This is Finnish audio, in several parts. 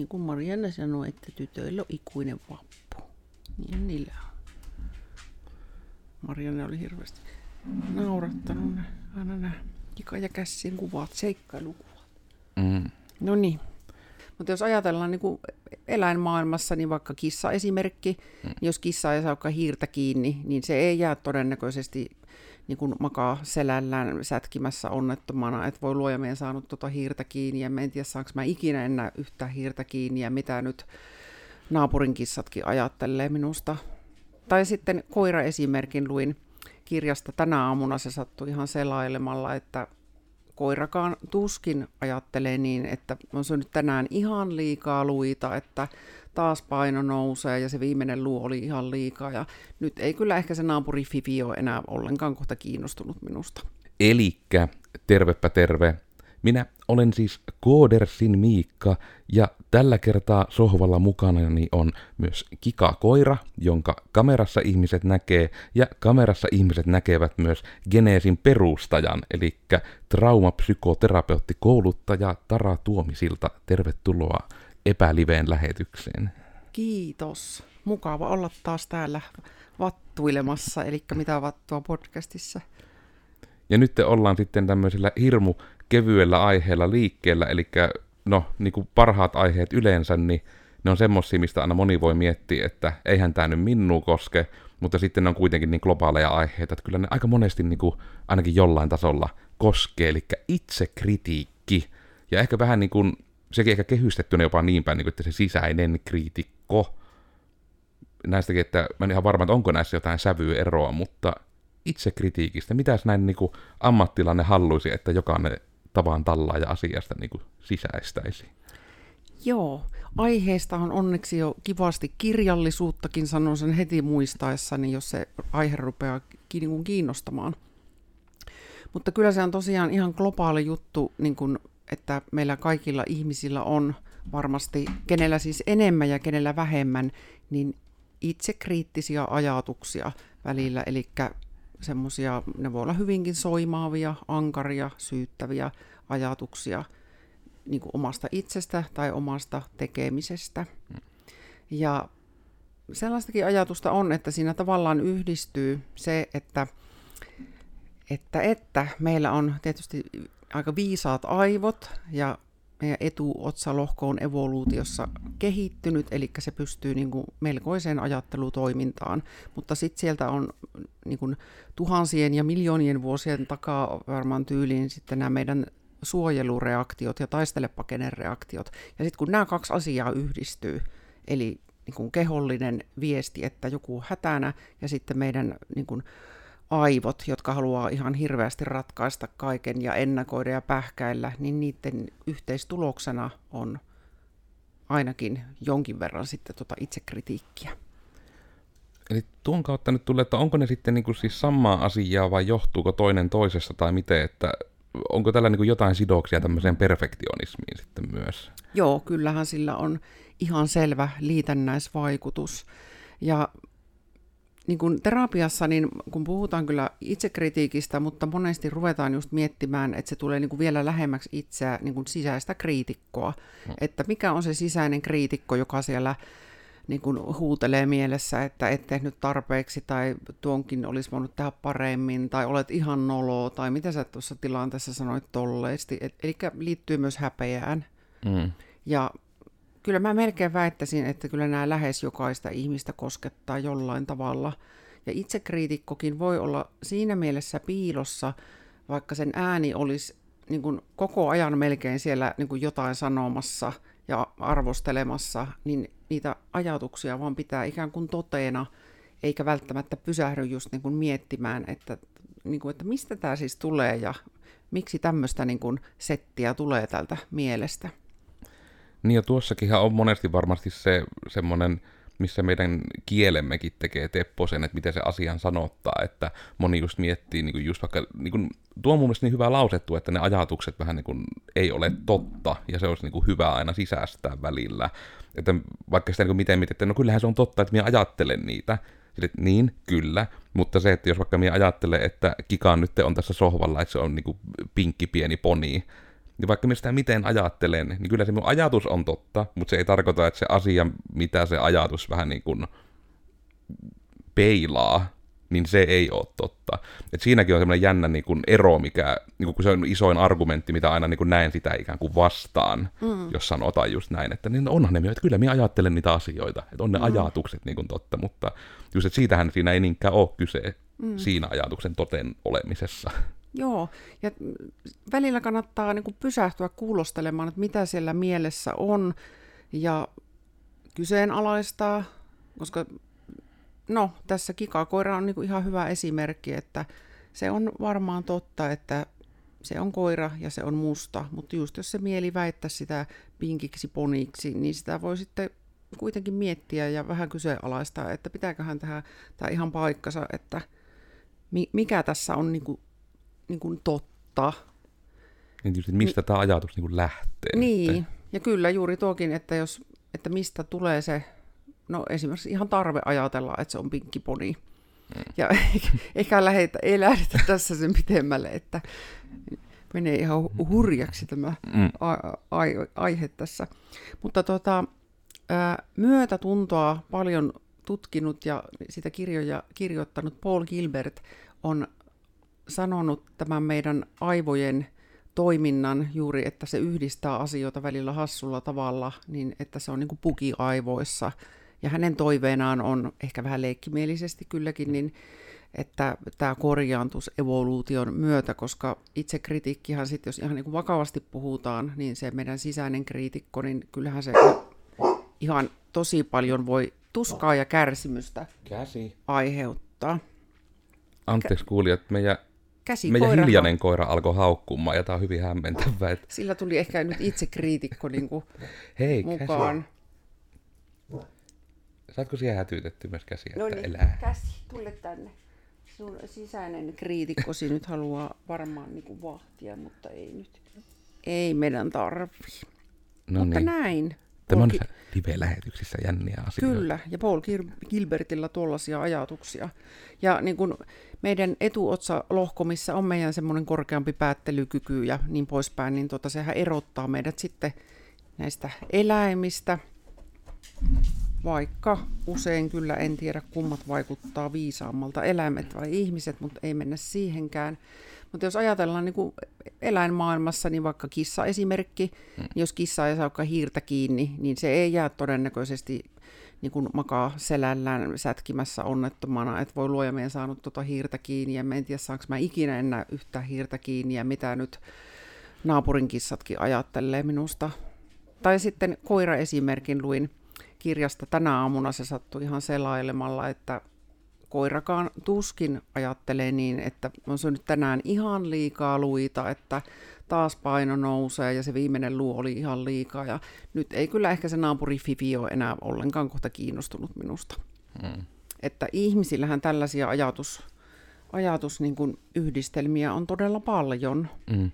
Niin kuin Marianne sanoi, että tytöillä on ikuinen vappu. Niin niillä on. Marianne oli hirveästi naurattanut aina nämä Kika ja Kässin kuvat, seikkailukuvat. Mm. No niin. Mutta jos ajatellaan niin kuin eläinmaailmassa, niin vaikka kissa esimerkki, mm. jos kissa ei saa hiirtä kiinni, niin se ei jää todennäköisesti niin kuin makaa selällään sätkimässä onnettomana, että voi luoja meidän saanut tuota hiirtä kiinni, ja mä en tiedä saanko mä ikinä enää yhtä hiirtä kiinni, ja mitä nyt naapurin kissatkin ajattelee minusta. Tai sitten koira-esimerkin luin kirjasta tänä aamuna, se sattui ihan selailemalla, että koirakaan tuskin ajattelee niin, että on syönyt tänään ihan liikaa luita, että taas paino nousee ja se viimeinen luu oli ihan liikaa. Ja nyt ei kyllä ehkä se naapuri Fifi ole enää ollenkaan kohta kiinnostunut minusta. Elikkä, tervepä terve. Minä olen siis Koodersin Miikka ja tällä kertaa sohvalla mukana on myös Kika-koira, jonka kamerassa ihmiset näkee ja kamerassa ihmiset näkevät myös Geneesin perustajan, eli traumapsykoterapeutti kouluttaja Tara Tuomisilta. Tervetuloa epäliveen lähetykseen. Kiitos. Mukava olla taas täällä vattuilemassa, eli mitä vattua podcastissa. Ja nyt te ollaan sitten tämmöisellä hirmu kevyellä aiheella liikkeellä, eli no, niin kuin parhaat aiheet yleensä, niin ne on semmosia, mistä aina moni voi miettiä, että eihän tämä nyt minua koske, mutta sitten ne on kuitenkin niin globaaleja aiheita, että kyllä ne aika monesti niin kuin, ainakin jollain tasolla koskee, eli itsekritiikki. Ja ehkä vähän niin kuin sekin ehkä kehystettynä jopa niin päin, niin kuin, että se sisäinen kriitikko, näistäkin, että mä en ihan varma, että onko näissä jotain sävyeroa, mutta itsekritiikistä, mitäs näin niin kuin ammattilainen halluisi, että jokainen tavan ja asiasta niin kuin sisäistäisi? Joo, aiheesta on onneksi jo kivasti kirjallisuuttakin, sanon sen heti muistaessani, jos se aihe rupeaa kiinnostamaan. Mutta kyllä se on tosiaan ihan globaali juttu, niin kuin että meillä kaikilla ihmisillä on varmasti, kenellä siis enemmän ja kenellä vähemmän, niin itsekriittisiä ajatuksia välillä, eli semmoisia, ne voi olla hyvinkin soimaavia, ankaria, syyttäviä ajatuksia niin kuin omasta itsestä tai omasta tekemisestä. Ja sellaistakin ajatusta on, että siinä tavallaan yhdistyy se, että, että, että meillä on tietysti aika viisaat aivot ja meidän etuotsalohko on evoluutiossa kehittynyt, eli se pystyy niin kuin melkoiseen ajattelutoimintaan, mutta sitten sieltä on niin kuin tuhansien ja miljoonien vuosien takaa varmaan tyyliin sitten nämä meidän suojelureaktiot ja taistelepakenereaktiot. Ja sitten kun nämä kaksi asiaa yhdistyy, eli niin kuin kehollinen viesti, että joku hätänä, ja sitten meidän niin kuin aivot, jotka haluaa ihan hirveästi ratkaista kaiken ja ennakoida ja pähkäillä, niin niiden yhteistuloksena on ainakin jonkin verran sitten tuota itsekritiikkiä. Eli tuon kautta nyt tulee, että onko ne sitten niin kuin siis samaa asiaa vai johtuuko toinen toisesta tai miten, että onko tällä niin kuin jotain sidoksia tämmöiseen perfektionismiin sitten myös? Joo, kyllähän sillä on ihan selvä liitännäisvaikutus. Ja niin kuin terapiassa, niin kun puhutaan kyllä itsekritiikistä, mutta monesti ruvetaan just miettimään, että se tulee niin kuin vielä lähemmäksi itseä niin kuin sisäistä kriitikkoa. No. Että mikä on se sisäinen kriitikko, joka siellä niin kuin huutelee mielessä, että et tehnyt tarpeeksi tai tuonkin olisi voinut tehdä paremmin tai olet ihan nolo tai mitä sä tuossa tilanteessa sanoit tolleesti. Eli liittyy myös häpeään. Mm. Ja kyllä mä melkein väittäisin, että kyllä nämä lähes jokaista ihmistä koskettaa jollain tavalla. Ja itsekriitikkokin voi olla siinä mielessä piilossa, vaikka sen ääni olisi niin kuin koko ajan melkein siellä niin kuin jotain sanomassa ja arvostelemassa, niin niitä ajatuksia vaan pitää ikään kuin toteena, eikä välttämättä pysähdy just niin kuin miettimään, että, niin kuin, että mistä tämä siis tulee ja miksi tämmöistä niin kuin settiä tulee tältä mielestä. Niin ja tuossakin on monesti varmasti se semmoinen, missä meidän kielemmekin tekee tepposen, että miten se asian sanottaa, että moni just miettii, niin kuin just vaikka, niin kuin, tuo on mun mielestä niin hyvä lausettu, että ne ajatukset vähän niin kuin ei ole totta, ja se olisi niin kuin hyvä aina sisäistää välillä. Että vaikka sitä niin kuin miten miten, että no kyllähän se on totta, että minä ajattelen niitä, Sitten, niin, kyllä, mutta se, että jos vaikka minä ajattelen, että Kika nyt on tässä sohvalla, että se on niin kuin pinkki pieni poni, niin vaikka mä sitä miten ajattelen, niin kyllä se mun ajatus on totta, mutta se ei tarkoita, että se asia, mitä se ajatus vähän niin kuin peilaa, niin se ei ole totta. Et siinäkin on semmoinen jännä niin kuin ero, mikä, niin kuin, kun se on isoin argumentti, mitä aina niin kuin näen sitä ikään kuin vastaan, mm. jos sanotaan just näin, että niin onhan ne, että kyllä minä ajattelen niitä asioita, että on ne mm. ajatukset niin kuin totta, mutta just, että siitähän siinä ei niinkään ole kyse mm. siinä ajatuksen toten olemisessa. Joo, ja välillä kannattaa niin pysähtyä kuulostelemaan, että mitä siellä mielessä on, ja kyseenalaistaa, koska no, tässä kikakoira on niin ihan hyvä esimerkki, että se on varmaan totta, että se on koira ja se on musta, mutta just jos se mieli väittää sitä pinkiksi poniksi, niin sitä voi sitten kuitenkin miettiä ja vähän kyseenalaistaa, että pitääköhän tähän tämä ihan paikkansa, että mikä tässä on niin kuin, niin kuin totta. Niin tietysti, mistä Ni- tämä ajatus niin kuin lähtee. Niin, että... ja kyllä juuri tuokin, että, jos, että mistä tulee se no esimerkiksi ihan tarve ajatella, että se on pinkkiponi. Mm. Ja eikä lähetä, ei lähdetä tässä sen pitemmälle, että menee ihan hurjaksi tämä mm. a- a- aihe tässä. Mutta tota, myötätuntoa paljon tutkinut ja sitä kirjoja kirjoittanut Paul Gilbert on sanonut tämän meidän aivojen toiminnan juuri, että se yhdistää asioita välillä hassulla tavalla, niin että se on niin kuin puki aivoissa – ja hänen toiveenaan on ehkä vähän leikkimielisesti kylläkin, niin että tämä korjaantus evoluution myötä, koska itse kritiikkihan sitten, jos ihan niin kuin vakavasti puhutaan, niin se meidän sisäinen kriitikko, niin kyllähän se ihan tosi paljon voi tuskaa ja kärsimystä Käsi. aiheuttaa. Anteeksi kuulijat, meidän Käsi Meidän koira hiljainen koira alkoi haukkumaan ja tämä on hyvin hämmentävää. Että... Sillä tuli ehkä nyt itse kriitikko niin kuin Hei, mukaan. Käsi. Saatko siihen hätyytetty myös käsiä, no niin, elää? käsi, tule tänne. Sun sisäinen kriitikkosi nyt haluaa varmaan niin kuin vahtia, mutta ei nyt. Ei meidän tarvi. No mutta niin. näin. Tämä on live-lähetyksissä jänniä asioita. Kyllä, ja Paul Gilbertilla tuollaisia ajatuksia. Ja niin kuin meidän etuotsa lohko, missä on meidän semmoinen korkeampi päättelykyky ja niin poispäin, niin tota, sehän erottaa meidät sitten näistä eläimistä, vaikka usein kyllä en tiedä kummat vaikuttaa viisaammalta, eläimet vai ihmiset, mutta ei mennä siihenkään. Mutta jos ajatellaan niin kuin eläinmaailmassa, niin vaikka kissa esimerkki, niin jos kissa ei saa hiirtä kiinni, niin se ei jää todennäköisesti niin kuin makaa selällään sätkimässä onnettomana, että voi luoja meidän saanut tuota hiirtä kiinni, ja en tiedä saanko mä ikinä enää yhtä hiirtä kiinni, ja mitä nyt naapurin kissatkin ajattelee minusta. Tai sitten koira-esimerkin luin kirjasta tänä aamuna se sattui ihan selailemalla, että koirakaan tuskin ajattelee niin, että on syönyt tänään ihan liikaa luita, että taas paino nousee ja se viimeinen luu oli ihan liikaa. Ja nyt ei kyllä ehkä se naapuri Fifi ole enää ollenkaan kohta kiinnostunut minusta. Hmm. Että ihmisillähän tällaisia ajatus, ajatus niin kuin yhdistelmiä on todella paljon. Hmm.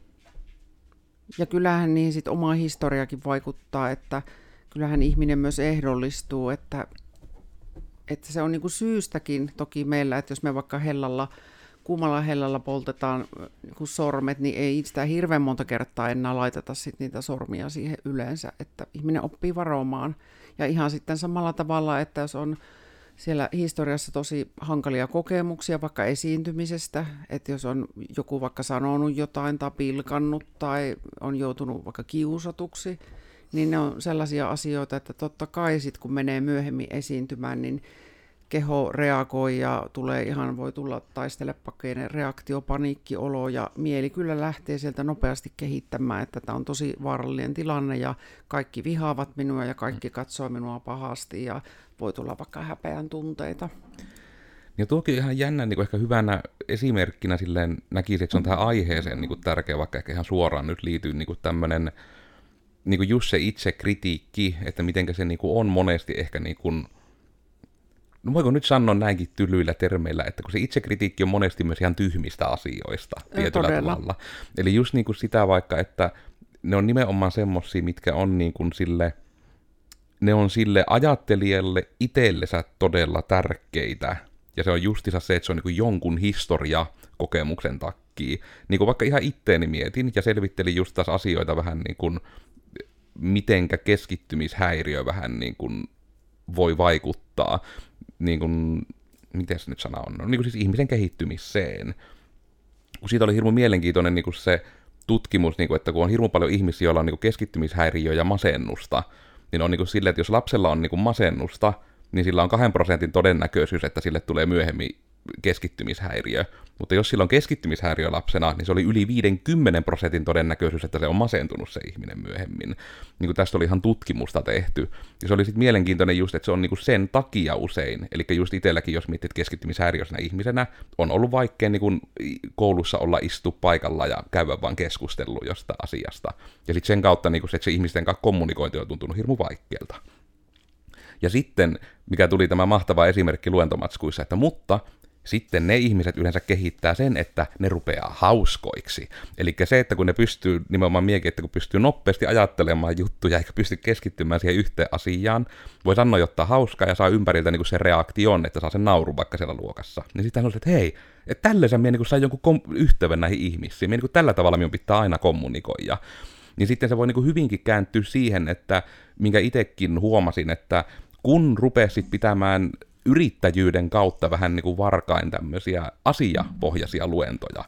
Ja kyllähän niin sit oma historiakin vaikuttaa, että kyllähän ihminen myös ehdollistuu, että, että se on niin kuin syystäkin toki meillä, että jos me vaikka hellalla, kuumalla hellalla poltetaan niin sormet, niin ei sitä hirveän monta kertaa enää laiteta sit niitä sormia siihen yleensä, että ihminen oppii varomaan. Ja ihan sitten samalla tavalla, että jos on siellä historiassa tosi hankalia kokemuksia vaikka esiintymisestä, että jos on joku vaikka sanonut jotain tai pilkannut tai on joutunut vaikka kiusatuksi, niin ne on sellaisia asioita, että totta kai sit kun menee myöhemmin esiintymään, niin keho reagoi ja tulee ihan, voi tulla taistelepakeinen reaktio, paniikkiolo ja mieli kyllä lähtee sieltä nopeasti kehittämään, että tämä on tosi vaarallinen tilanne ja kaikki vihaavat minua ja kaikki katsoo minua pahasti ja voi tulla vaikka häpeän tunteita. Ja tuokin ihan jännä niin kuin ehkä hyvänä esimerkkinä silleen näkisi, että se on tähän aiheeseen niin kuin tärkeä, vaikka ehkä ihan suoraan nyt liittyy niin kuin tämmöinen niin kuin just se itse kritiikki, että miten se niin kuin on monesti ehkä niin kuin, no voiko nyt sanoa näinkin tylyillä termeillä, että kun se itse kritiikki on monesti myös ihan tyhmistä asioista tietyllä Todella. tavalla. Eli just niin kuin sitä vaikka, että ne on nimenomaan semmosia, mitkä on niin kuin sille, ne on sille ajattelijalle itsellensä todella tärkeitä. Ja se on justiinsa se, että se on niin kuin jonkun historia kokemuksen takia. Niin kuin vaikka ihan itteeni mietin ja selvittelin just taas asioita vähän niin kuin, mitenkä keskittymishäiriö vähän niin kuin voi vaikuttaa, niin kuin, miten se nyt sana on, no, niin kuin siis ihmisen kehittymiseen. Siitä oli hirmu mielenkiintoinen niin kuin se tutkimus, niin kuin, että kun on hirmu paljon ihmisiä, joilla on niin kuin keskittymishäiriö ja masennusta, niin on niin kuin silleen, että jos lapsella on niin kuin masennusta, niin sillä on kahden prosentin todennäköisyys, että sille tulee myöhemmin keskittymishäiriö. Mutta jos sillä on keskittymishäiriö lapsena, niin se oli yli 50 prosentin todennäköisyys, että se on masentunut se ihminen myöhemmin. Niin kuin tästä oli ihan tutkimusta tehty. Ja se oli sitten mielenkiintoinen just, että se on niin kuin sen takia usein. Eli just itselläkin, jos mietit keskittymishäiriöisenä ihmisenä, on ollut vaikea niin kuin koulussa olla istu paikalla ja käydä vaan keskustelu jostain asiasta. Ja sitten sen kautta niin kuin se, että se ihmisten kanssa kommunikointi on tuntunut hirmu vaikealta. Ja sitten, mikä tuli tämä mahtava esimerkki luentomatskuissa, että mutta sitten ne ihmiset yleensä kehittää sen, että ne rupeaa hauskoiksi. Eli se, että kun ne pystyy, nimenomaan miekin, että kun pystyy nopeasti ajattelemaan juttuja eikä pysty keskittymään siihen yhteen asiaan, voi sanoa jotta hauskaa ja saa ympäriltä niin se reaktion, että saa sen nauru vaikka siellä luokassa. Niin sitten on se, että hei, että tällaisen minä niin saa jonkun kom- yhteyden näihin ihmisiin. Minä niin tällä tavalla minun pitää aina kommunikoida niin sitten se voi niin hyvinkin kääntyä siihen, että minkä itsekin huomasin, että kun rupesit pitämään yrittäjyyden kautta vähän niin kuin varkain tämmöisiä asiapohjaisia luentoja,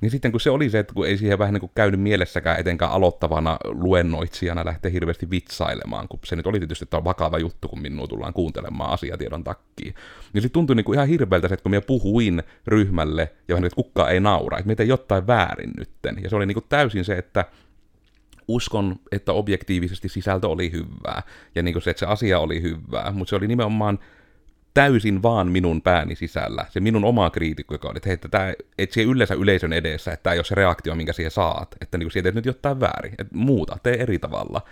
niin sitten kun se oli se, että kun ei siihen vähän niin kuin käynyt mielessäkään etenkään aloittavana luennoitsijana lähteä hirveästi vitsailemaan, kun se nyt oli tietysti että on vakava juttu, kun minua tullaan kuuntelemaan asiatiedon takkiin. Niin se tuntui niin kuin ihan hirveältä se, että kun minä puhuin ryhmälle ja vähän, että kukaan ei naura, että meitä jotain väärin nytten. Ja se oli niin kuin täysin se, että uskon, että objektiivisesti sisältö oli hyvää, ja niin kuin se, että se asia oli hyvää, mutta se oli nimenomaan täysin vaan minun pääni sisällä, se minun oma kriitikko, joka oli, että hei, että, tämä, että siihen yleensä yleisön edessä, että tämä ei ole se reaktio, minkä siihen saat, että niin sieltä nyt jotain väärin, että muuta, tee eri tavalla.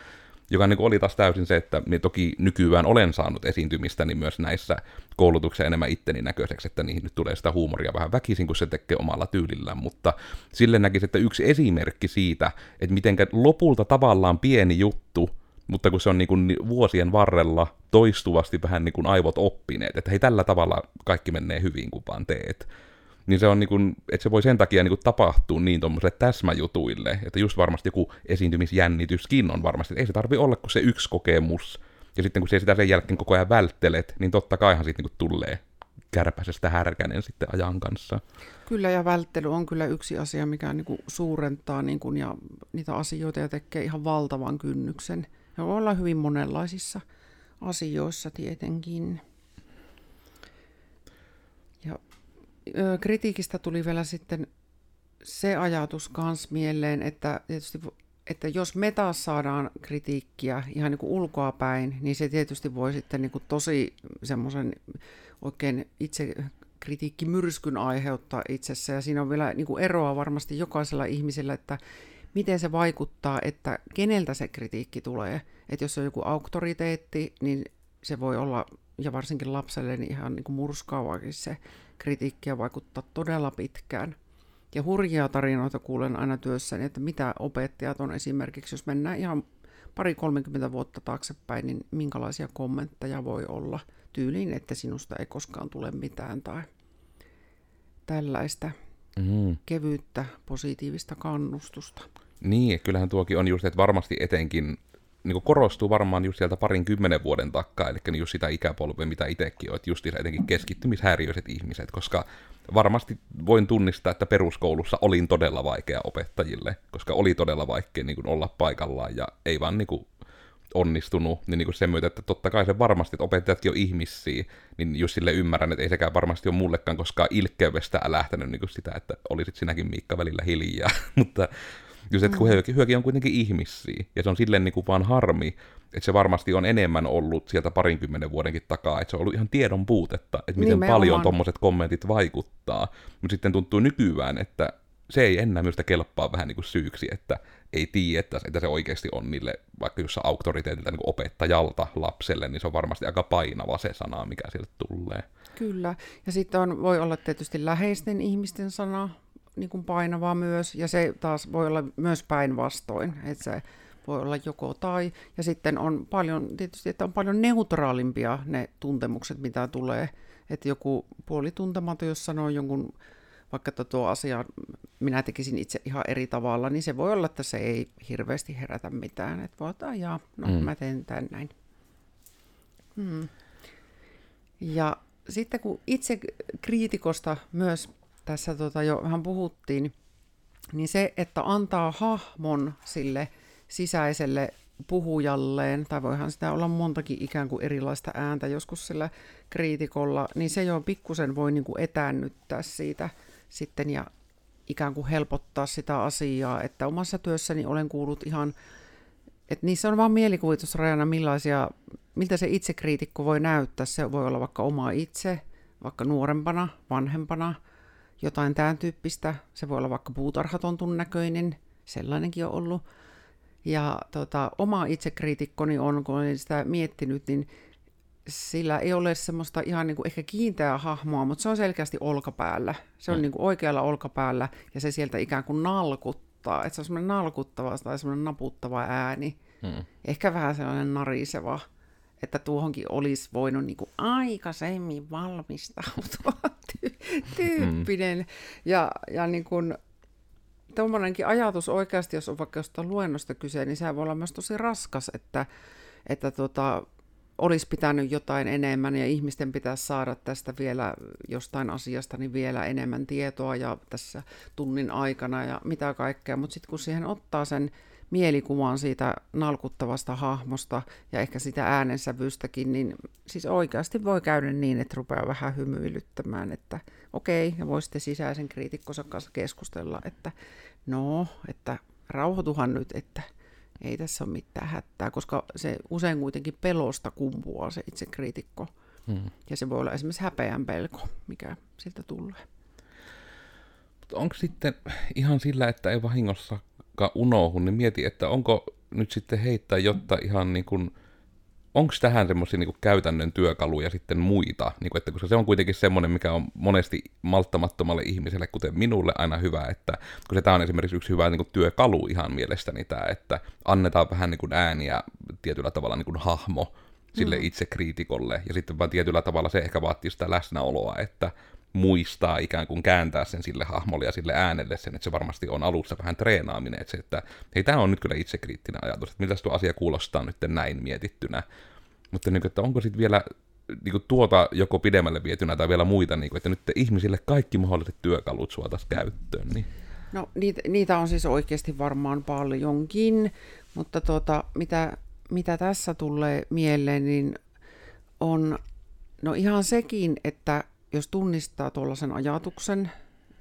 Joka niin oli taas täysin se, että minä toki nykyään olen saanut esiintymistä niin myös näissä koulutuksissa enemmän itteni näköiseksi, että niihin nyt tulee sitä huumoria vähän väkisin, kun se tekee omalla tyylillään, mutta sille näkisi, että yksi esimerkki siitä, että miten lopulta tavallaan pieni juttu, mutta kun se on niin kuin vuosien varrella toistuvasti vähän niin kuin aivot oppineet, että hei tällä tavalla kaikki menee hyvin, kun vaan teet niin se on niin kuin, että se voi sen takia niin kuin tapahtua niin tuommoiselle täsmäjutuille, että just varmasti joku esiintymisjännityskin on varmasti, että ei se tarvi olla kuin se yksi kokemus, ja sitten kun se sitä sen jälkeen koko ajan välttelet, niin totta kaihan siitä niin tulee kärpäisestä härkänen sitten ajan kanssa. Kyllä, ja välttely on kyllä yksi asia, mikä niin kuin suurentaa niin kuin, ja niitä asioita ja tekee ihan valtavan kynnyksen. Ja olla hyvin monenlaisissa asioissa tietenkin. kritiikistä tuli vielä sitten se ajatus kans mieleen, että tietysti että jos me taas saadaan kritiikkiä ihan niin kuin ulkoa päin, niin se tietysti voi sitten niin kuin tosi semmoisen oikein itse kritiikkimyrskyn aiheuttaa itsessä. Ja siinä on vielä niin kuin eroa varmasti jokaisella ihmisellä, että miten se vaikuttaa, että keneltä se kritiikki tulee. Että jos on joku auktoriteetti, niin se voi olla, ja varsinkin lapselle, niin ihan niin murskaavakin se kritiikkiä vaikuttaa todella pitkään. Ja hurjia tarinoita kuulen aina työssäni, että mitä opettajat on esimerkiksi, jos mennään ihan pari 30 vuotta taaksepäin, niin minkälaisia kommentteja voi olla tyyliin, että sinusta ei koskaan tule mitään tai tällaista mm. kevyyttä, positiivista kannustusta. Niin, kyllähän tuokin on just, että varmasti etenkin niin korostuu varmaan just sieltä parin kymmenen vuoden takaa, eli just sitä ikäpolvea, mitä itsekin olet, just etenkin keskittymishäiriöiset ihmiset, koska varmasti voin tunnistaa, että peruskoulussa olin todella vaikea opettajille, koska oli todella vaikea niin kuin olla paikallaan ja ei vaan niin kuin onnistunut, niin, niin kuin sen myötä, että totta kai se varmasti, että opettajatkin on ihmisiä, niin just sille ymmärrän, että ei sekään varmasti ole mullekaan koskaan ilkkeydestä lähtenyt niin kuin sitä, että olisit sinäkin Miikka välillä hiljaa, mutta Just, että kun mm. hyökin on kuitenkin ihmisiä, ja se on silleen niin kuin vaan harmi, että se varmasti on enemmän ollut sieltä parinkymmenen vuodenkin takaa, että se on ollut ihan tiedon puutetta, että miten Nimenomaan. paljon tuommoiset kommentit vaikuttaa. Mutta sitten tuntuu nykyään, että se ei enää myös kelpaa vähän niin kuin syyksi, että ei tiedä, että, että se oikeasti on niille, vaikka jos auktoriteetilta niin opettajalta lapselle, niin se on varmasti aika painava se sana, mikä sieltä tulee. Kyllä, ja sitten on, voi olla tietysti läheisten ihmisten sana, niin kuin painavaa myös, ja se taas voi olla myös päinvastoin, että se voi olla joko tai, ja sitten on paljon, tietysti, että on paljon neutraalimpia ne tuntemukset, mitä tulee, että joku puolituntematon, jos sanoo jonkun vaikka että tuo asia minä tekisin itse ihan eri tavalla, niin se voi olla, että se ei hirveästi herätä mitään. Että voi ottaa, jaa, no mm. mä teen tämän näin. Hmm. Ja sitten kun itse kriitikosta myös tässä tota jo vähän puhuttiin, niin se, että antaa hahmon sille sisäiselle puhujalleen, tai voihan sitä olla montakin ikään kuin erilaista ääntä joskus sillä kriitikolla, niin se jo pikkusen voi niin kuin etäännyttää siitä sitten ja ikään kuin helpottaa sitä asiaa, että omassa työssäni olen kuullut ihan, että niissä on vaan mielikuvitusrajana millaisia, miltä se itsekriitikko voi näyttää. Se voi olla vaikka oma itse, vaikka nuorempana, vanhempana, jotain tämän tyyppistä. Se voi olla vaikka puutarhatontun näköinen, sellainenkin on ollut. Ja tota, oma itsekriitikkoni on, kun olen sitä miettinyt, niin sillä ei ole semmoista ihan niin kuin ehkä kiinteää hahmoa, mutta se on selkeästi olkapäällä. Se on mm. niin kuin oikealla olkapäällä ja se sieltä ikään kuin nalkuttaa. Että se on semmoinen nalkuttava tai semmoinen naputtava ääni. Mm. Ehkä vähän sellainen nariseva, että tuohonkin olisi voinut niin kuin aikaisemmin valmistautua ty- tyyppinen. Mm. Ja, ja niin kuin, tuommoinenkin ajatus oikeasti, jos on vaikka jostain luennosta kyse, niin se voi olla myös tosi raskas, että, että tota, olisi pitänyt jotain enemmän ja ihmisten pitäisi saada tästä vielä jostain asiasta niin vielä enemmän tietoa ja tässä tunnin aikana ja mitä kaikkea, mutta sitten kun siihen ottaa sen mielikuvan siitä nalkuttavasta hahmosta ja ehkä sitä äänensävystäkin, niin siis oikeasti voi käydä niin, että rupeaa vähän hymyilyttämään, että okei, ja voi sitten sisäisen kriitikkonsa kanssa keskustella, että no, että rauhoituhan nyt, että ei tässä ole mitään hätää, koska se usein kuitenkin pelosta kumpuaa se itse kriitikko. Hmm. Ja se voi olla esimerkiksi häpeän pelko, mikä siltä tulee. Onko sitten ihan sillä, että ei vahingossakaan unohu, niin mieti, että onko nyt sitten heittää jotta ihan niin kuin onko tähän semmoisia niin käytännön työkaluja sitten muita, niin kuin, että koska se on kuitenkin semmoinen, mikä on monesti malttamattomalle ihmiselle, kuten minulle, aina hyvä, että kun se tämä on esimerkiksi yksi hyvä niin kuin, työkalu ihan mielestäni tämä, että annetaan vähän niin kuin ääniä tietyllä tavalla niin kuin hahmo sille mm. itse kriitikolle, ja sitten vaan tietyllä tavalla se ehkä vaatii sitä läsnäoloa, että muistaa ikään kuin kääntää sen sille hahmolle ja sille äänelle sen, että se varmasti on alussa vähän treenaaminen, että se, että hei, tämä on nyt kyllä itsekriittinen ajatus, että miltä tuo asia kuulostaa nyt näin mietittynä. Mutta niin kuin, että onko sitten vielä niin kuin tuota joko pidemmälle vietynä tai vielä muita, niin kuin, että nyt ihmisille kaikki mahdolliset työkalut suotaisiin käyttöön. Niin. No niitä, niitä on siis oikeasti varmaan paljonkin, mutta tuota, mitä, mitä tässä tulee mieleen, niin on no ihan sekin, että jos tunnistaa tuollaisen ajatuksen,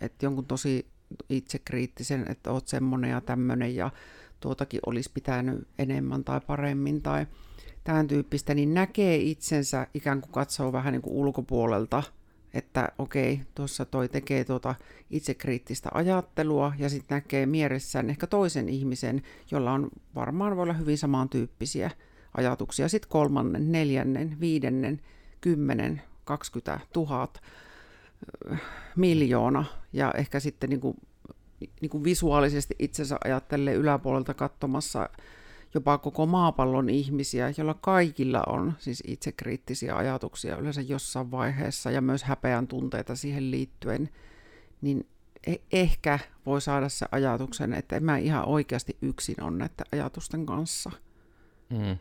että jonkun tosi itsekriittisen, että oot semmoinen ja tämmöinen ja tuotakin olisi pitänyt enemmän tai paremmin tai tämän tyyppistä, niin näkee itsensä ikään kuin katsoo vähän niin kuin ulkopuolelta, että okei, tuossa toi tekee tuota itsekriittistä ajattelua ja sitten näkee mielessään ehkä toisen ihmisen, jolla on varmaan voi olla hyvin samantyyppisiä ajatuksia. Sitten kolmannen, neljännen, viidennen, kymmenen, 20 000 miljoona ja ehkä sitten niin kuin, niin kuin visuaalisesti itsensä ajattelee yläpuolelta katsomassa jopa koko maapallon ihmisiä, joilla kaikilla on siis itsekriittisiä ajatuksia yleensä jossain vaiheessa ja myös häpeän tunteita siihen liittyen, niin e- ehkä voi saada se ajatuksen, että en mä ihan oikeasti yksin on näiden ajatusten kanssa. Mm.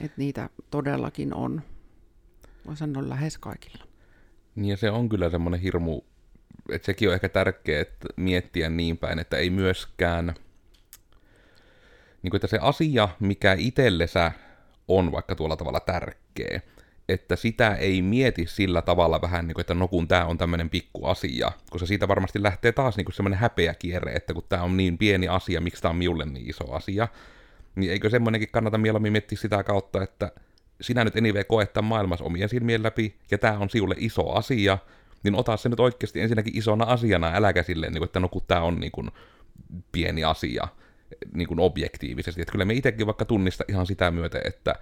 Että niitä todellakin on. Voi sanoa lähes kaikilla. Niin ja se on kyllä semmoinen hirmu, että sekin on ehkä tärkeää että miettiä niin päin, että ei myöskään, niin kuin, että se asia, mikä itsellesä on vaikka tuolla tavalla tärkeä, että sitä ei mieti sillä tavalla vähän, niin kuin, että no kun tämä on tämmöinen pikku asia, koska siitä varmasti lähtee taas niin semmoinen häpeä kierre, että kun tämä on niin pieni asia, miksi tämä on minulle niin iso asia, niin eikö semmoinenkin kannata mieluummin miettiä sitä kautta, että sinä nyt anyway koet tämän maailmassa omien silmien läpi, ja tämä on sinulle iso asia, niin ota se nyt oikeasti ensinnäkin isona asiana, äläkä silleen, niin kuin, että no kun tämä on niin kuin, pieni asia niin kuin objektiivisesti. Että kyllä me itsekin vaikka tunnista ihan sitä myötä, että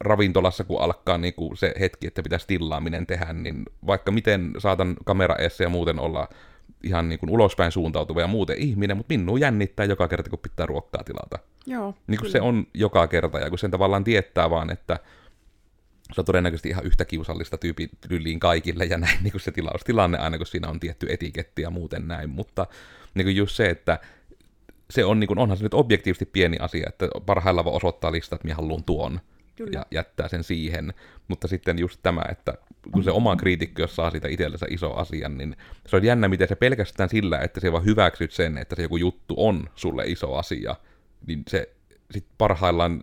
ravintolassa, kun alkaa niin kuin se hetki, että pitäisi tillaaminen tehdä, niin vaikka miten saatan kamera ja muuten olla ihan niin kuin ulospäin suuntautuva ja muuten ihminen, mutta minua jännittää joka kerta, kun pitää ruokkaa tilata. Joo, niin kuin se on joka kerta, ja kun sen tavallaan tietää vaan, että se on todennäköisesti ihan yhtä kiusallista tyyliin kaikille ja näin niin kuin se tilaustilanne aina, kun siinä on tietty etiketti ja muuten näin, mutta niin kuin just se, että se on, niin kuin, onhan se nyt objektiivisesti pieni asia, että parhaillaan voi osoittaa listat, että minä haluan tuon, Kyllä. ja jättää sen siihen, mutta sitten just tämä, että kun se oma kriitikko, jos saa siitä itsellensä iso asian, niin se on jännä, miten se pelkästään sillä, että se vaan hyväksyt sen, että se joku juttu on sulle iso asia, niin se sitten parhaillaan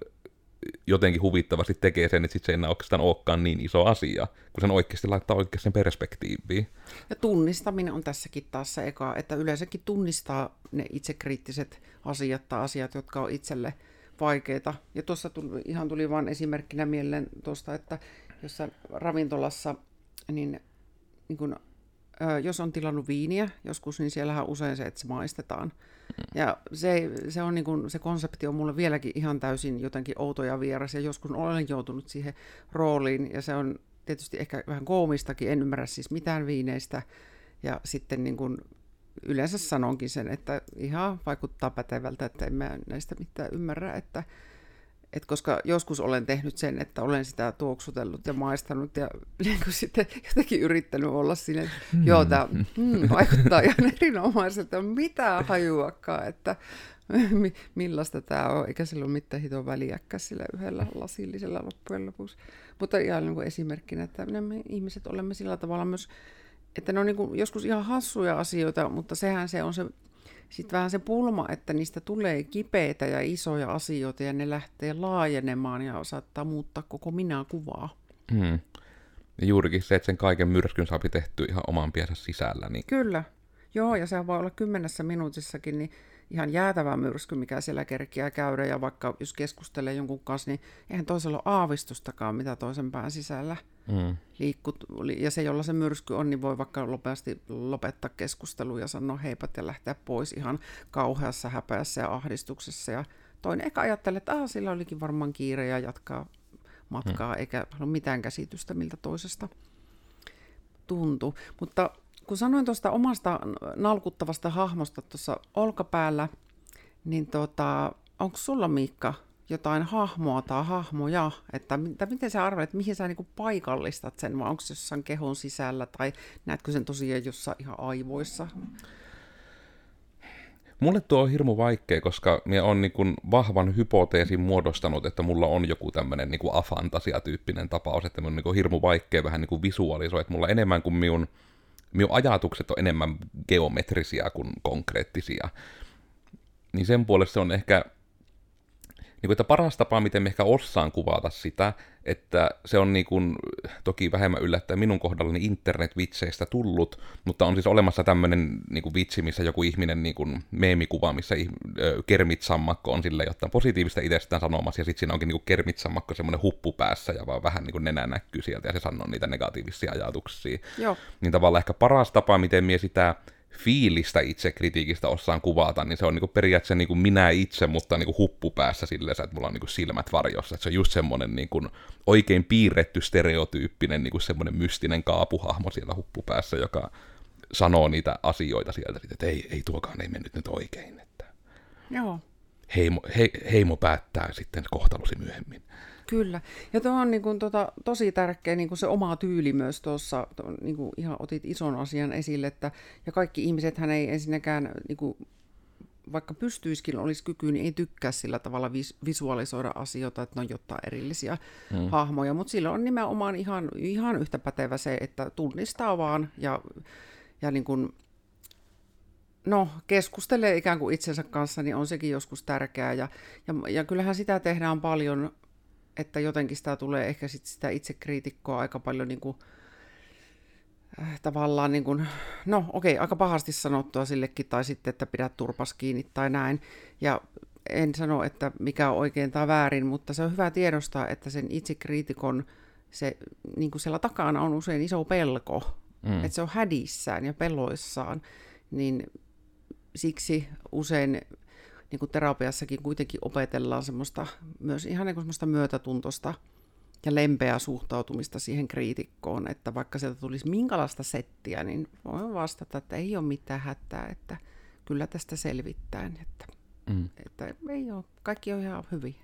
jotenkin huvittavasti tekee sen, että sit se ei enää oikeastaan olekaan niin iso asia, kun sen oikeasti laittaa oikeasti perspektiiviin. Ja tunnistaminen on tässäkin taas se eka, että yleensäkin tunnistaa ne itsekriittiset asiat tai asiat, jotka on itselle vaikeita. Ja tuossa tuli, ihan tuli vain esimerkkinä mieleen tuosta, että jossain ravintolassa, niin, niin kun, jos on tilannut viiniä joskus, niin siellähän usein se, että se maistetaan. Ja se, se, on niin kuin, se konsepti on mulle vieläkin ihan täysin jotenkin outo ja vieras, ja joskus olen joutunut siihen rooliin, ja se on tietysti ehkä vähän koomistakin, en ymmärrä siis mitään viineistä, ja sitten niin kuin yleensä sanonkin sen, että ihan vaikuttaa pätevältä, että en mä näistä mitään ymmärrä, että et koska joskus olen tehnyt sen, että olen sitä tuoksutellut ja maistanut ja niin kuin sitten jotenkin yrittänyt olla sinne, että mm. joo, tämä mm, vaikuttaa ihan erinomaiselta, mitä hajuakaan, että millaista tämä on, eikä sillä ole mitään hitoa väliäkään sillä yhdellä lasillisella loppujen lopuksi. Mutta ihan niin kuin esimerkkinä, että me ihmiset olemme sillä tavalla myös, että ne on niin kuin joskus ihan hassuja asioita, mutta sehän se on se sitten vähän se pulma, että niistä tulee kipeitä ja isoja asioita ja ne lähtee laajenemaan ja saattaa muuttaa koko minä-kuvaa. Hmm. Ja juurikin se, että sen kaiken myrskyn saapi tehty ihan oman piensä sisällä. Niin... Kyllä. Joo, ja se voi olla kymmenessä minuutissakin, niin ihan jäätävä myrsky, mikä siellä kerkiää käydä, ja vaikka jos keskustelee jonkun kanssa, niin eihän toisella ole aavistustakaan, mitä toisen pään sisällä mm. liikkuu. Ja se, jolla se myrsky on, niin voi vaikka nopeasti lopettaa keskustelua ja sanoa heipat ja lähteä pois ihan kauheassa häpeässä ja ahdistuksessa. Ja toinen ehkä ajattelee, että ah, sillä olikin varmaan kiire ja jatkaa matkaa, mm. eikä ole mitään käsitystä, miltä toisesta tuntuu. Mutta kun sanoin tuosta omasta nalkuttavasta hahmosta tuossa olkapäällä, niin tota, onko sulla Miikka jotain hahmoa tai hahmoja, että, että miten sä arvelet, mihin sä niinku paikallistat sen, vai onko se jossain kehon sisällä, tai näetkö sen tosiaan jossain ihan aivoissa? Mulle tuo on hirmu vaikea, koska minä on niin vahvan hypoteesin muodostanut, että mulla on joku tämmöinen niin afantasia-tyyppinen tapaus, että minun on niin hirmu vaikea vähän niin visualisoida, että mulla enemmän kuin minun minun ajatukset on enemmän geometrisia kuin konkreettisia. Niin sen puolesta se on ehkä niin kuin, että paras tapa, miten me ehkä osaan kuvata sitä, että se on niin kuin, toki vähemmän yllättäen minun kohdallani internet-vitseistä tullut, mutta on siis olemassa tämmöinen niin kuin vitsi, missä joku ihminen niin kuin meemikuva, missä kermitsammakko on sille jotain positiivista itsestään sanomassa, ja sitten siinä onkin niin kuin kermitsammakko semmoinen huppu päässä, ja vaan vähän niin kuin nenä näkyy sieltä, ja se sanoo niitä negatiivisia ajatuksia. Joo. Niin tavallaan ehkä paras tapa, miten mie sitä fiilistä itse kritiikistä osaan kuvata, niin se on niinku periaatteessa niinku minä itse, mutta niinku huppu päässä silleen, että mulla on niinku silmät varjossa. Että se on just semmoinen niinku oikein piirretty stereotyyppinen niinku semmoinen mystinen kaapuhahmo siellä huppupäässä, joka sanoo niitä asioita sieltä, että ei, ei tuokaan ei mennyt nyt oikein. Että Joo. Heimo, he, heimo päättää sitten kohtalosi myöhemmin. Kyllä. Ja tuo on niin kuin, tota, tosi tärkeä niin kuin se oma tyyli myös tuossa, niin kuin ihan otit ison asian esille, että ja kaikki ihmiset hän ei ensinnäkään, niin kuin, vaikka pystyisikin, olisi kyky, niin ei tykkää sillä tavalla vis- visualisoida asioita, että ne on jotain erillisiä hmm. hahmoja, mutta sillä on nimenomaan ihan, ihan yhtä pätevä se, että tunnistaa vaan ja, ja niin kuin, no, keskustelee ikään kuin itsensä kanssa, niin on sekin joskus tärkeää. Ja, ja, ja kyllähän sitä tehdään paljon että jotenkin sitä tulee ehkä sit sitä itsekriitikkoa aika paljon niin kuin, äh, tavallaan niin kuin, no okei, okay, aika pahasti sanottua sillekin, tai sitten, että pidät turpas kiinni tai näin. Ja en sano, että mikä on oikein tai väärin, mutta se on hyvä tiedostaa, että sen itsekriitikon se, niin kuin siellä takana on usein iso pelko, mm. että se on hädissään ja peloissaan, niin siksi usein niin kuin terapiassakin kuitenkin opetellaan semmoista, myös ihan niin kuin semmoista myötätuntosta ja lempeää suhtautumista siihen kriitikkoon, että vaikka sieltä tulisi minkälaista settiä, niin voin vastata, että ei ole mitään hätää, että kyllä tästä selvittään, että, mm. että ei ole, kaikki on ihan hyvin.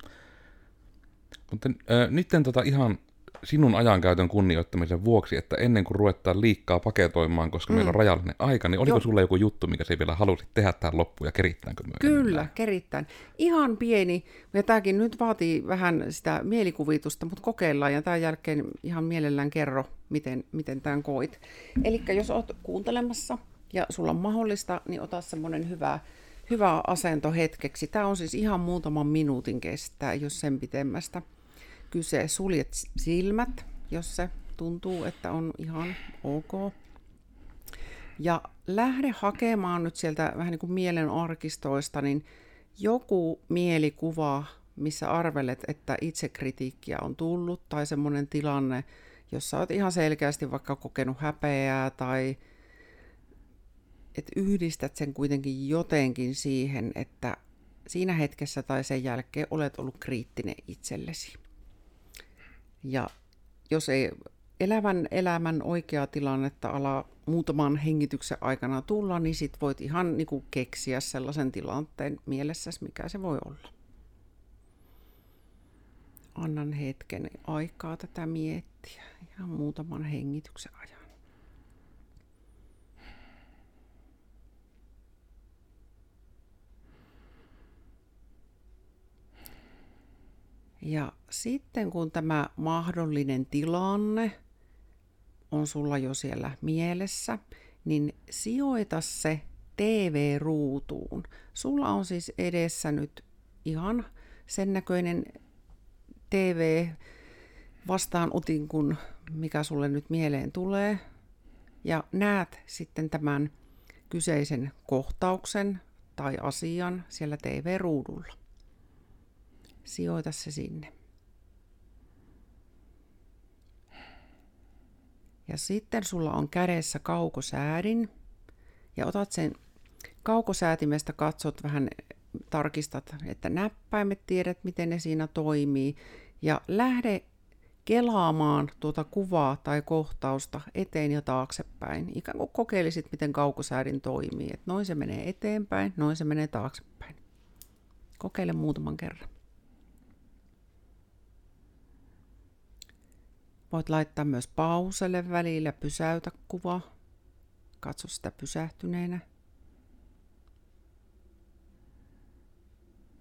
Mutta äh, nyt tota ihan sinun ajankäytön kunnioittamisen vuoksi, että ennen kuin ruvetaan liikkaa paketoimaan, koska mm. meillä on rajallinen aika, niin oliko Joo. sulla joku juttu, mikä se vielä halusit tehdä tähän loppuun ja kerittäänkö myöhemmin? Kyllä, kerittään. Ihan pieni, ja tämäkin nyt vaatii vähän sitä mielikuvitusta, mutta kokeillaan, ja tämän jälkeen ihan mielellään kerro, miten, miten tämän koit. Eli jos olet kuuntelemassa ja sulla on mahdollista, niin ota semmoinen hyvä, hyvä asento hetkeksi. Tämä on siis ihan muutaman minuutin kestää, jos sen pitemmästä kyse. Suljet silmät, jos se tuntuu, että on ihan ok. Ja lähde hakemaan nyt sieltä vähän niin kuin mielen arkistoista, niin joku mielikuva, missä arvelet, että itsekritiikkiä on tullut, tai semmoinen tilanne, jossa olet ihan selkeästi vaikka kokenut häpeää, tai että yhdistät sen kuitenkin jotenkin siihen, että siinä hetkessä tai sen jälkeen olet ollut kriittinen itsellesi. Ja jos ei elävän elämän oikeaa tilannetta ala muutaman hengityksen aikana tulla, niin sit voit ihan niin kuin keksiä sellaisen tilanteen mielessäsi, mikä se voi olla. Annan hetken aikaa tätä miettiä, ihan muutaman hengityksen ajan. Ja sitten kun tämä mahdollinen tilanne on sulla jo siellä mielessä, niin sijoita se TV-ruutuun. Sulla on siis edessä nyt ihan sen näköinen TV vastaanutin, kun mikä sulle nyt mieleen tulee. Ja näet sitten tämän kyseisen kohtauksen tai asian siellä TV-ruudulla sijoita se sinne. Ja sitten sulla on kädessä kaukosäädin ja otat sen kaukosäätimestä, katsot vähän, tarkistat, että näppäimet tiedät, miten ne siinä toimii ja lähde kelaamaan tuota kuvaa tai kohtausta eteen ja taaksepäin. Ikään kuin kokeilisit, miten kaukosäädin toimii. Että noin se menee eteenpäin, noin se menee taaksepäin. Kokeile muutaman kerran. Voit laittaa myös pauselle välillä, pysäytä kuva. Katso sitä pysähtyneenä.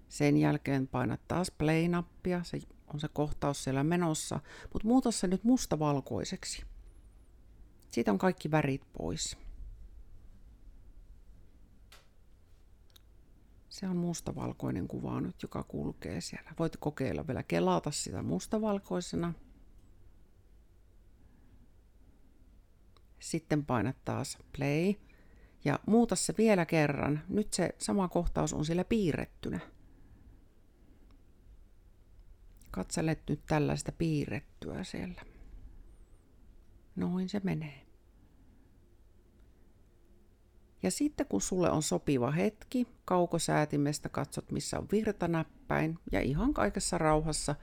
Sen jälkeen painat taas play-nappia, se on se kohtaus siellä menossa, mutta muuta se nyt mustavalkoiseksi. Siitä on kaikki värit pois. Se on mustavalkoinen kuva nyt, joka kulkee siellä. Voit kokeilla vielä kelata sitä mustavalkoisena – Sitten painat taas play ja muuta se vielä kerran. Nyt se sama kohtaus on siellä piirrettynä. Katselet nyt tällaista piirrettyä siellä. Noin se menee. Ja sitten kun sulle on sopiva hetki, kaukosäätimestä katsot missä on virtanäppäin ja ihan kaikessa rauhassa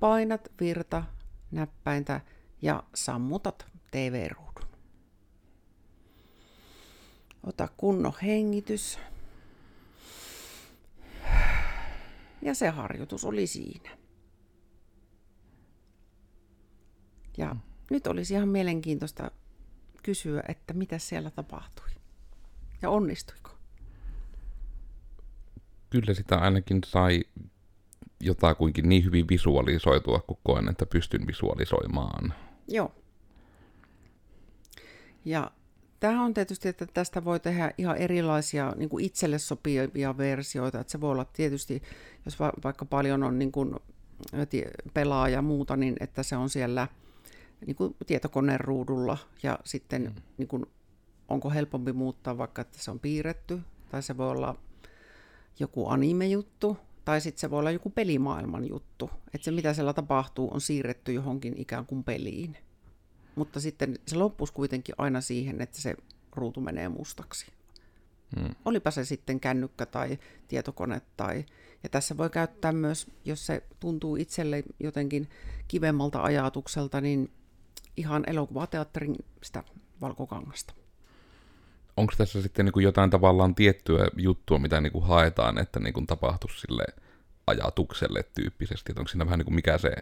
painat virta näppäintä ja sammutat TV-ruudun. Ota kunnon hengitys. Ja se harjoitus oli siinä. Ja mm. nyt olisi ihan mielenkiintoista kysyä, että mitä siellä tapahtui. Ja onnistuiko? Kyllä sitä ainakin sai jotakuinkin niin hyvin visualisoitua, kun koen, että pystyn visualisoimaan. Joo. Ja Tämä on tietysti, että tästä voi tehdä ihan erilaisia niin kuin itselle sopivia versioita. Että se voi olla tietysti, jos va- vaikka paljon on niin kuin pelaa ja muuta, niin että se on siellä niin kuin tietokoneen ruudulla ja sitten mm. niin kuin, onko helpompi muuttaa vaikka, että se on piirretty tai se voi olla joku anime-juttu tai sitten se voi olla joku pelimaailman juttu. Että se mitä siellä tapahtuu on siirretty johonkin ikään kuin peliin mutta sitten se loppuisi kuitenkin aina siihen, että se ruutu menee mustaksi. Hmm. Olipa se sitten kännykkä tai tietokone tai... Ja tässä voi käyttää myös, jos se tuntuu itselle jotenkin kivemmalta ajatukselta, niin ihan elokuvateatterin sitä valkokangasta. Onko tässä sitten niin kuin jotain tavallaan tiettyä juttua, mitä niin kuin haetaan, että niin kuin tapahtuisi sille ajatukselle tyyppisesti? Että onko siinä vähän niin kuin mikä se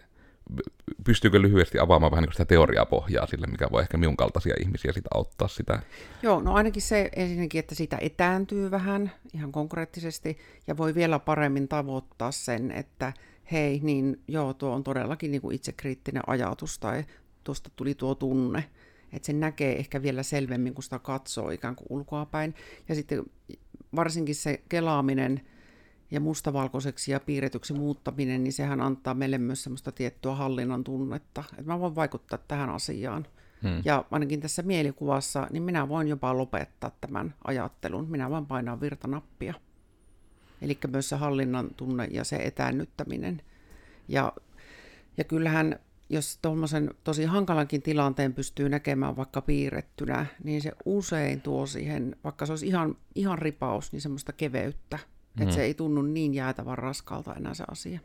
pystyykö lyhyesti avaamaan vähän niin sitä teoriapohjaa sille, mikä voi ehkä minun kaltaisia ihmisiä sitä auttaa sitä? Joo, no ainakin se ensinnäkin, että sitä etääntyy vähän ihan konkreettisesti ja voi vielä paremmin tavoittaa sen, että hei, niin joo, tuo on todellakin niin kuin itsekriittinen ajatus tai tuosta tuli tuo tunne. Että se näkee ehkä vielä selvemmin, kun sitä katsoo ikään kuin ulkoapäin. Ja sitten varsinkin se kelaaminen ja mustavalkoiseksi ja piirretyksi muuttaminen, niin sehän antaa meille myös semmoista tiettyä hallinnan tunnetta. Että mä voin vaikuttaa tähän asiaan. Hmm. Ja ainakin tässä mielikuvassa, niin minä voin jopa lopettaa tämän ajattelun. Minä voin painaa virtanappia. Eli myös se hallinnan tunne ja se etäännyttäminen. Ja, ja kyllähän, jos tuommoisen tosi hankalankin tilanteen pystyy näkemään vaikka piirrettynä, niin se usein tuo siihen, vaikka se olisi ihan, ihan ripaus, niin semmoista keveyttä. Mm. Että se ei tunnu niin jäätävän raskalta enää se asia.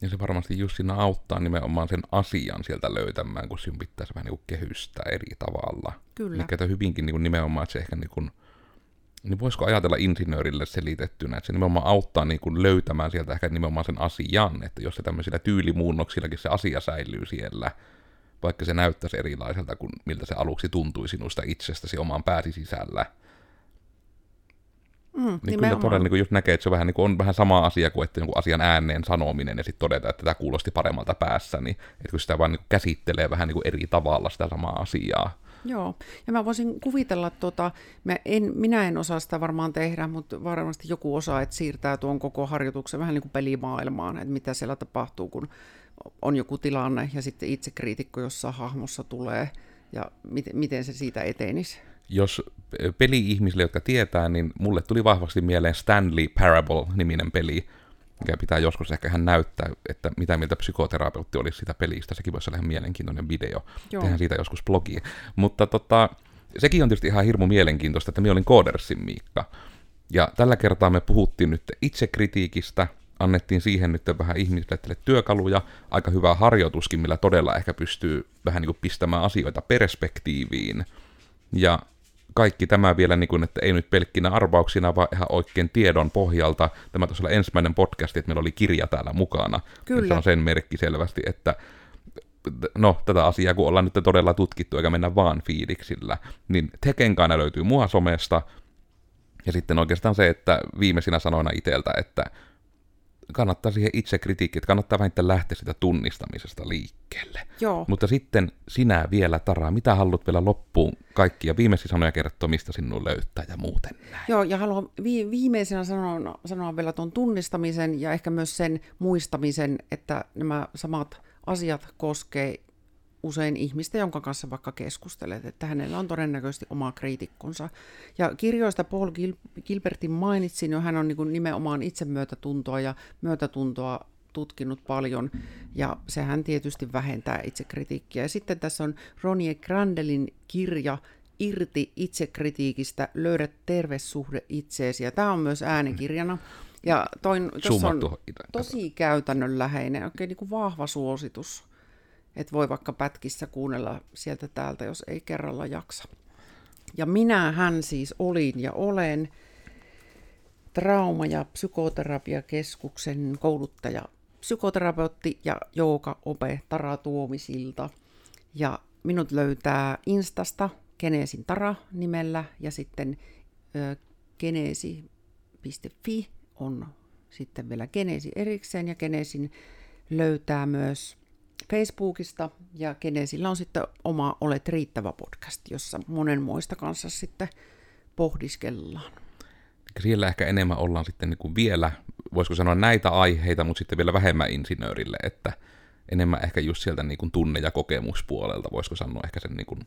Ja se varmasti just siinä auttaa nimenomaan sen asian sieltä löytämään, kun sinun pitäisi vähän niin kuin kehystää eri tavalla. Kyllä. Mikä hyvinkin niin kuin nimenomaan, että se ehkä niin kuin niin voisiko ajatella insinöörille selitettynä, että se nimenomaan auttaa niin kuin löytämään sieltä ehkä nimenomaan sen asian, että jos se tämmöisillä tyylimuunnoksillakin se asia säilyy siellä, vaikka se näyttäisi erilaiselta kuin miltä se aluksi tuntui sinusta itsestäsi omaan pääsi sisällä. Mm, niin nimenomaan. kyllä todella niin just näkee, että se on vähän, niin kuin, on vähän sama asia kuin että jonkun asian ääneen sanominen ja sitten todeta, että tämä kuulosti paremmalta päässä, niin että kun sitä vaan niin käsittelee vähän niin eri tavalla sitä samaa asiaa, Joo, ja mä voisin kuvitella, tota, mä en, minä en osaa sitä varmaan tehdä, mutta varmasti joku osaa, että siirtää tuon koko harjoituksen vähän niin kuin pelimaailmaan, että mitä siellä tapahtuu, kun on joku tilanne ja sitten itse kriitikko jossain hahmossa tulee ja miten, miten se siitä etenisi. Jos peli-ihmisille, jotka tietää, niin mulle tuli vahvasti mieleen Stanley Parable-niminen peli, mikä pitää joskus ehkä hän näyttää, että mitä mieltä psykoterapeutti olisi sitä pelistä. Sekin voisi olla ihan mielenkiintoinen video. Joo. Tehdään siitä joskus blogi. Mutta tota, sekin on tietysti ihan hirmu mielenkiintoista, että minä olin Codersin Miikka. Ja tällä kertaa me puhuttiin nyt itsekritiikistä, annettiin siihen nyt vähän ihmisille työkaluja, aika hyvä harjoituskin, millä todella ehkä pystyy vähän niin kuin pistämään asioita perspektiiviin. Ja kaikki tämä vielä, niin kuin, että ei nyt pelkkinä arvauksina, vaan ihan oikein tiedon pohjalta. Tämä tuossa oli ensimmäinen podcast, että meillä oli kirja täällä mukana. Kyllä. Se on sen merkki selvästi, että no, tätä asiaa kun ollaan nyt todella tutkittu, eikä mennä vaan fiiliksillä, niin Tekenkana löytyy mua somesta, ja sitten oikeastaan se, että viimeisinä sanoina iteltä, että kannattaa siihen itse kritiikki, että kannattaa vähintään lähteä sitä tunnistamisesta liikkeelle. Joo. Mutta sitten sinä vielä, Tara, mitä haluat vielä loppuun kaikkia viimeisiä sanoja kertoa, mistä sinun löytää ja muuten näin? Joo, ja haluan vi- viimeisenä sanoa, sanoa vielä tuon tunnistamisen ja ehkä myös sen muistamisen, että nämä samat asiat koskee usein ihmistä, jonka kanssa vaikka keskustelet, että hänellä on todennäköisesti oma kriitikkonsa. Ja kirjoista Paul Gil- Gilbertin mainitsin jo, hän on niin nimenomaan itsemyötätuntoa ja myötätuntoa tutkinut paljon, ja sehän tietysti vähentää itsekritiikkiä. Ja sitten tässä on Ronnie Grandelin kirja Irti itsekritiikistä, löydät terve suhde itseesi, ja tämä on myös äänikirjana. Ja toin, on tosi käytännönläheinen, oikein niin kuin vahva suositus että voi vaikka pätkissä kuunnella sieltä täältä, jos ei kerralla jaksa. Ja minä hän siis olin ja olen trauma- ja psykoterapiakeskuksen kouluttaja, psykoterapeutti ja jooga-ope Tara Tuomisilta. Ja minut löytää Instasta Geneesin Tara nimellä ja sitten ö, geneesi.fi on sitten vielä Geneesi erikseen ja Geneesin löytää myös Facebookista ja Genesillä on sitten oma Olet riittävä podcast, jossa monen muista kanssa sitten pohdiskellaan. Siellä ehkä enemmän ollaan sitten niin kuin vielä, voisiko sanoa näitä aiheita, mutta sitten vielä vähemmän insinöörille, että enemmän ehkä just sieltä niin kuin tunne- ja kokemuspuolelta, voisiko sanoa ehkä sen niin kuin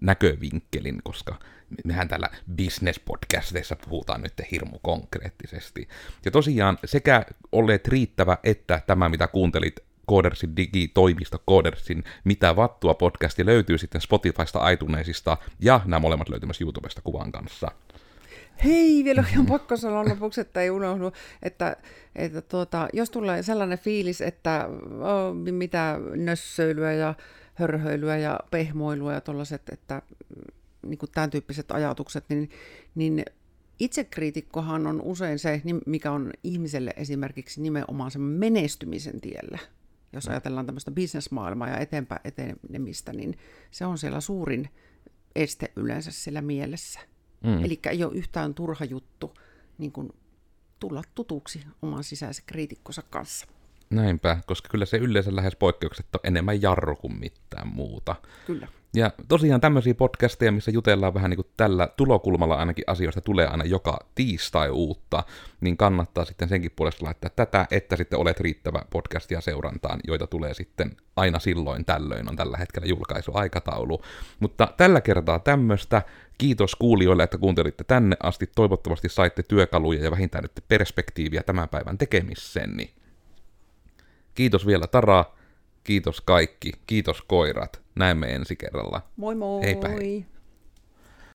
näkövinkkelin, koska mehän täällä business-podcasteissa puhutaan nyt hirmu konkreettisesti. Ja tosiaan sekä olet riittävä että tämä, mitä kuuntelit Koodersin digitoimisto Koodersin Mitä vattua podcasti löytyy sitten Spotifysta, iTunesista ja nämä molemmat löytyy myös YouTubesta kuvan kanssa. Hei, vielä ihan pakko sanoa lopuksi, että ei unohdu, että, että tuota, jos tulee sellainen fiilis, että oh, mitä nössöilyä ja hörhöilyä ja pehmoilua ja tuollaiset, että niin kuin tämän tyyppiset ajatukset, niin, niin itsekriitikkohan on usein se, mikä on ihmiselle esimerkiksi nimenomaan sen menestymisen tiellä jos ajatellaan tämmöistä bisnesmaailmaa ja eteenpäin etenemistä, niin se on siellä suurin este yleensä siellä mielessä. Mm. Eli ei ole yhtään turha juttu niin kuin tulla tutuksi oman sisäisen kriitikkonsa kanssa. Näinpä, koska kyllä se yleensä lähes poikkeuksetta on enemmän jarru kuin mitään muuta. Kyllä. Ja tosiaan tämmöisiä podcasteja, missä jutellaan vähän niin kuin tällä tulokulmalla ainakin asioista tulee aina joka tiistai uutta, niin kannattaa sitten senkin puolesta laittaa tätä, että sitten olet riittävä podcastia seurantaan, joita tulee sitten aina silloin tällöin on tällä hetkellä julkaisuaikataulu. Mutta tällä kertaa tämmöistä. Kiitos kuulijoille, että kuuntelitte tänne asti. Toivottavasti saitte työkaluja ja vähintään nyt perspektiiviä tämän päivän tekemissenni. Kiitos vielä Tara, kiitos kaikki, kiitos koirat. Näemme ensi kerralla. Moi moi! Heipä hei.